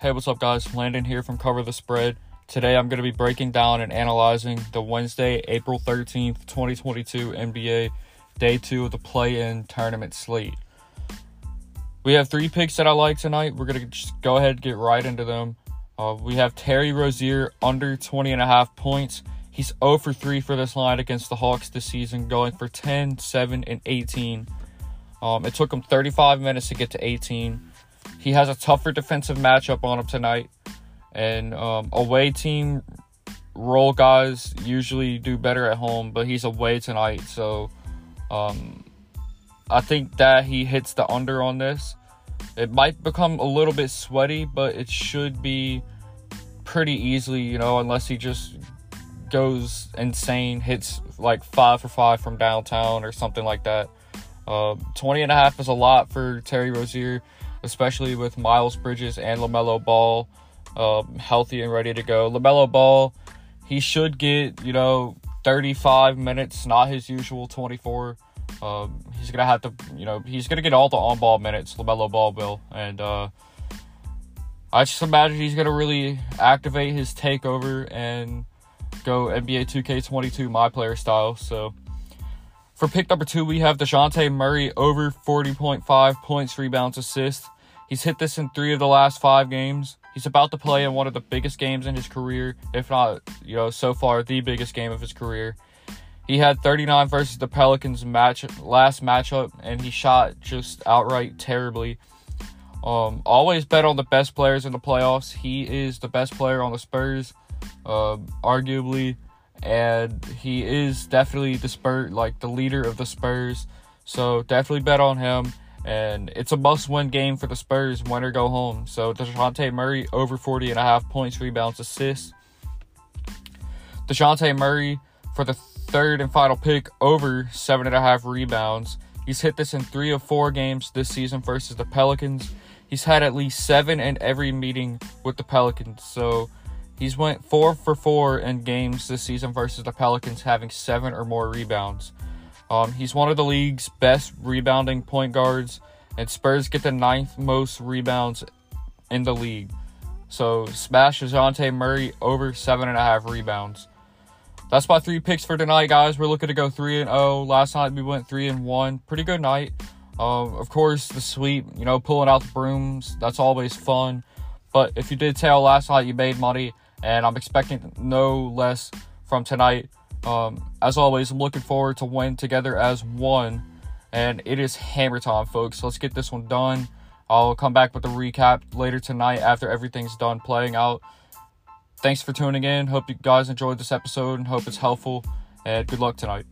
Hey, what's up, guys? Landon here from Cover the Spread. Today, I'm going to be breaking down and analyzing the Wednesday, April 13th, 2022 NBA Day 2 of the play in tournament slate. We have three picks that I like tonight. We're going to just go ahead and get right into them. Uh, we have Terry Rozier under 20 and a half points. He's 0 for 3 for this line against the Hawks this season, going for 10, 7, and 18. Um, it took him 35 minutes to get to 18. He has a tougher defensive matchup on him tonight. And um, away team role guys usually do better at home, but he's away tonight. So um, I think that he hits the under on this. It might become a little bit sweaty, but it should be pretty easily, you know, unless he just goes insane, hits like five for five from downtown or something like that. Uh, 20 and a half is a lot for Terry Rozier, especially with Miles Bridges and LaMelo Ball um, healthy and ready to go. LaMelo Ball, he should get, you know, 35 minutes, not his usual 24. Um, he's going to have to, you know, he's going to get all the on ball minutes, LaMelo Ball will. And uh, I just imagine he's going to really activate his takeover and go NBA 2K22 my player style. So for pick number two, we have DeJounte Murray over 40.5 points, rebounds, assists. He's hit this in three of the last five games. He's about to play in one of the biggest games in his career, if not, you know, so far the biggest game of his career. He had 39 versus the Pelicans match last matchup, and he shot just outright terribly. Um, always bet on the best players in the playoffs. He is the best player on the Spurs, uh, arguably and he is definitely the Spurs, like the leader of the Spurs. So definitely bet on him. And it's a must-win game for the Spurs, win or go home. So DeJounte Murray over 40 and a half points, rebounds, assists. DeJounte Murray for the third and final pick over seven and a half rebounds. He's hit this in three of four games this season versus the Pelicans. He's had at least seven in every meeting with the Pelicans. So He's went four for four in games this season versus the Pelicans, having seven or more rebounds. Um, he's one of the league's best rebounding point guards, and Spurs get the ninth most rebounds in the league. So smash DeJounte Murray over seven and a half rebounds. That's my three picks for tonight, guys. We're looking to go three and zero. Oh. Last night we went three and one. Pretty good night. Um, of course, the sweep. You know, pulling out the brooms. That's always fun. But if you did tail last night, you made money and I'm expecting no less from tonight. Um, as always, I'm looking forward to win together as one, and it is hammer time, folks. Let's get this one done. I'll come back with a recap later tonight after everything's done playing out. Thanks for tuning in. Hope you guys enjoyed this episode and hope it's helpful. And good luck tonight.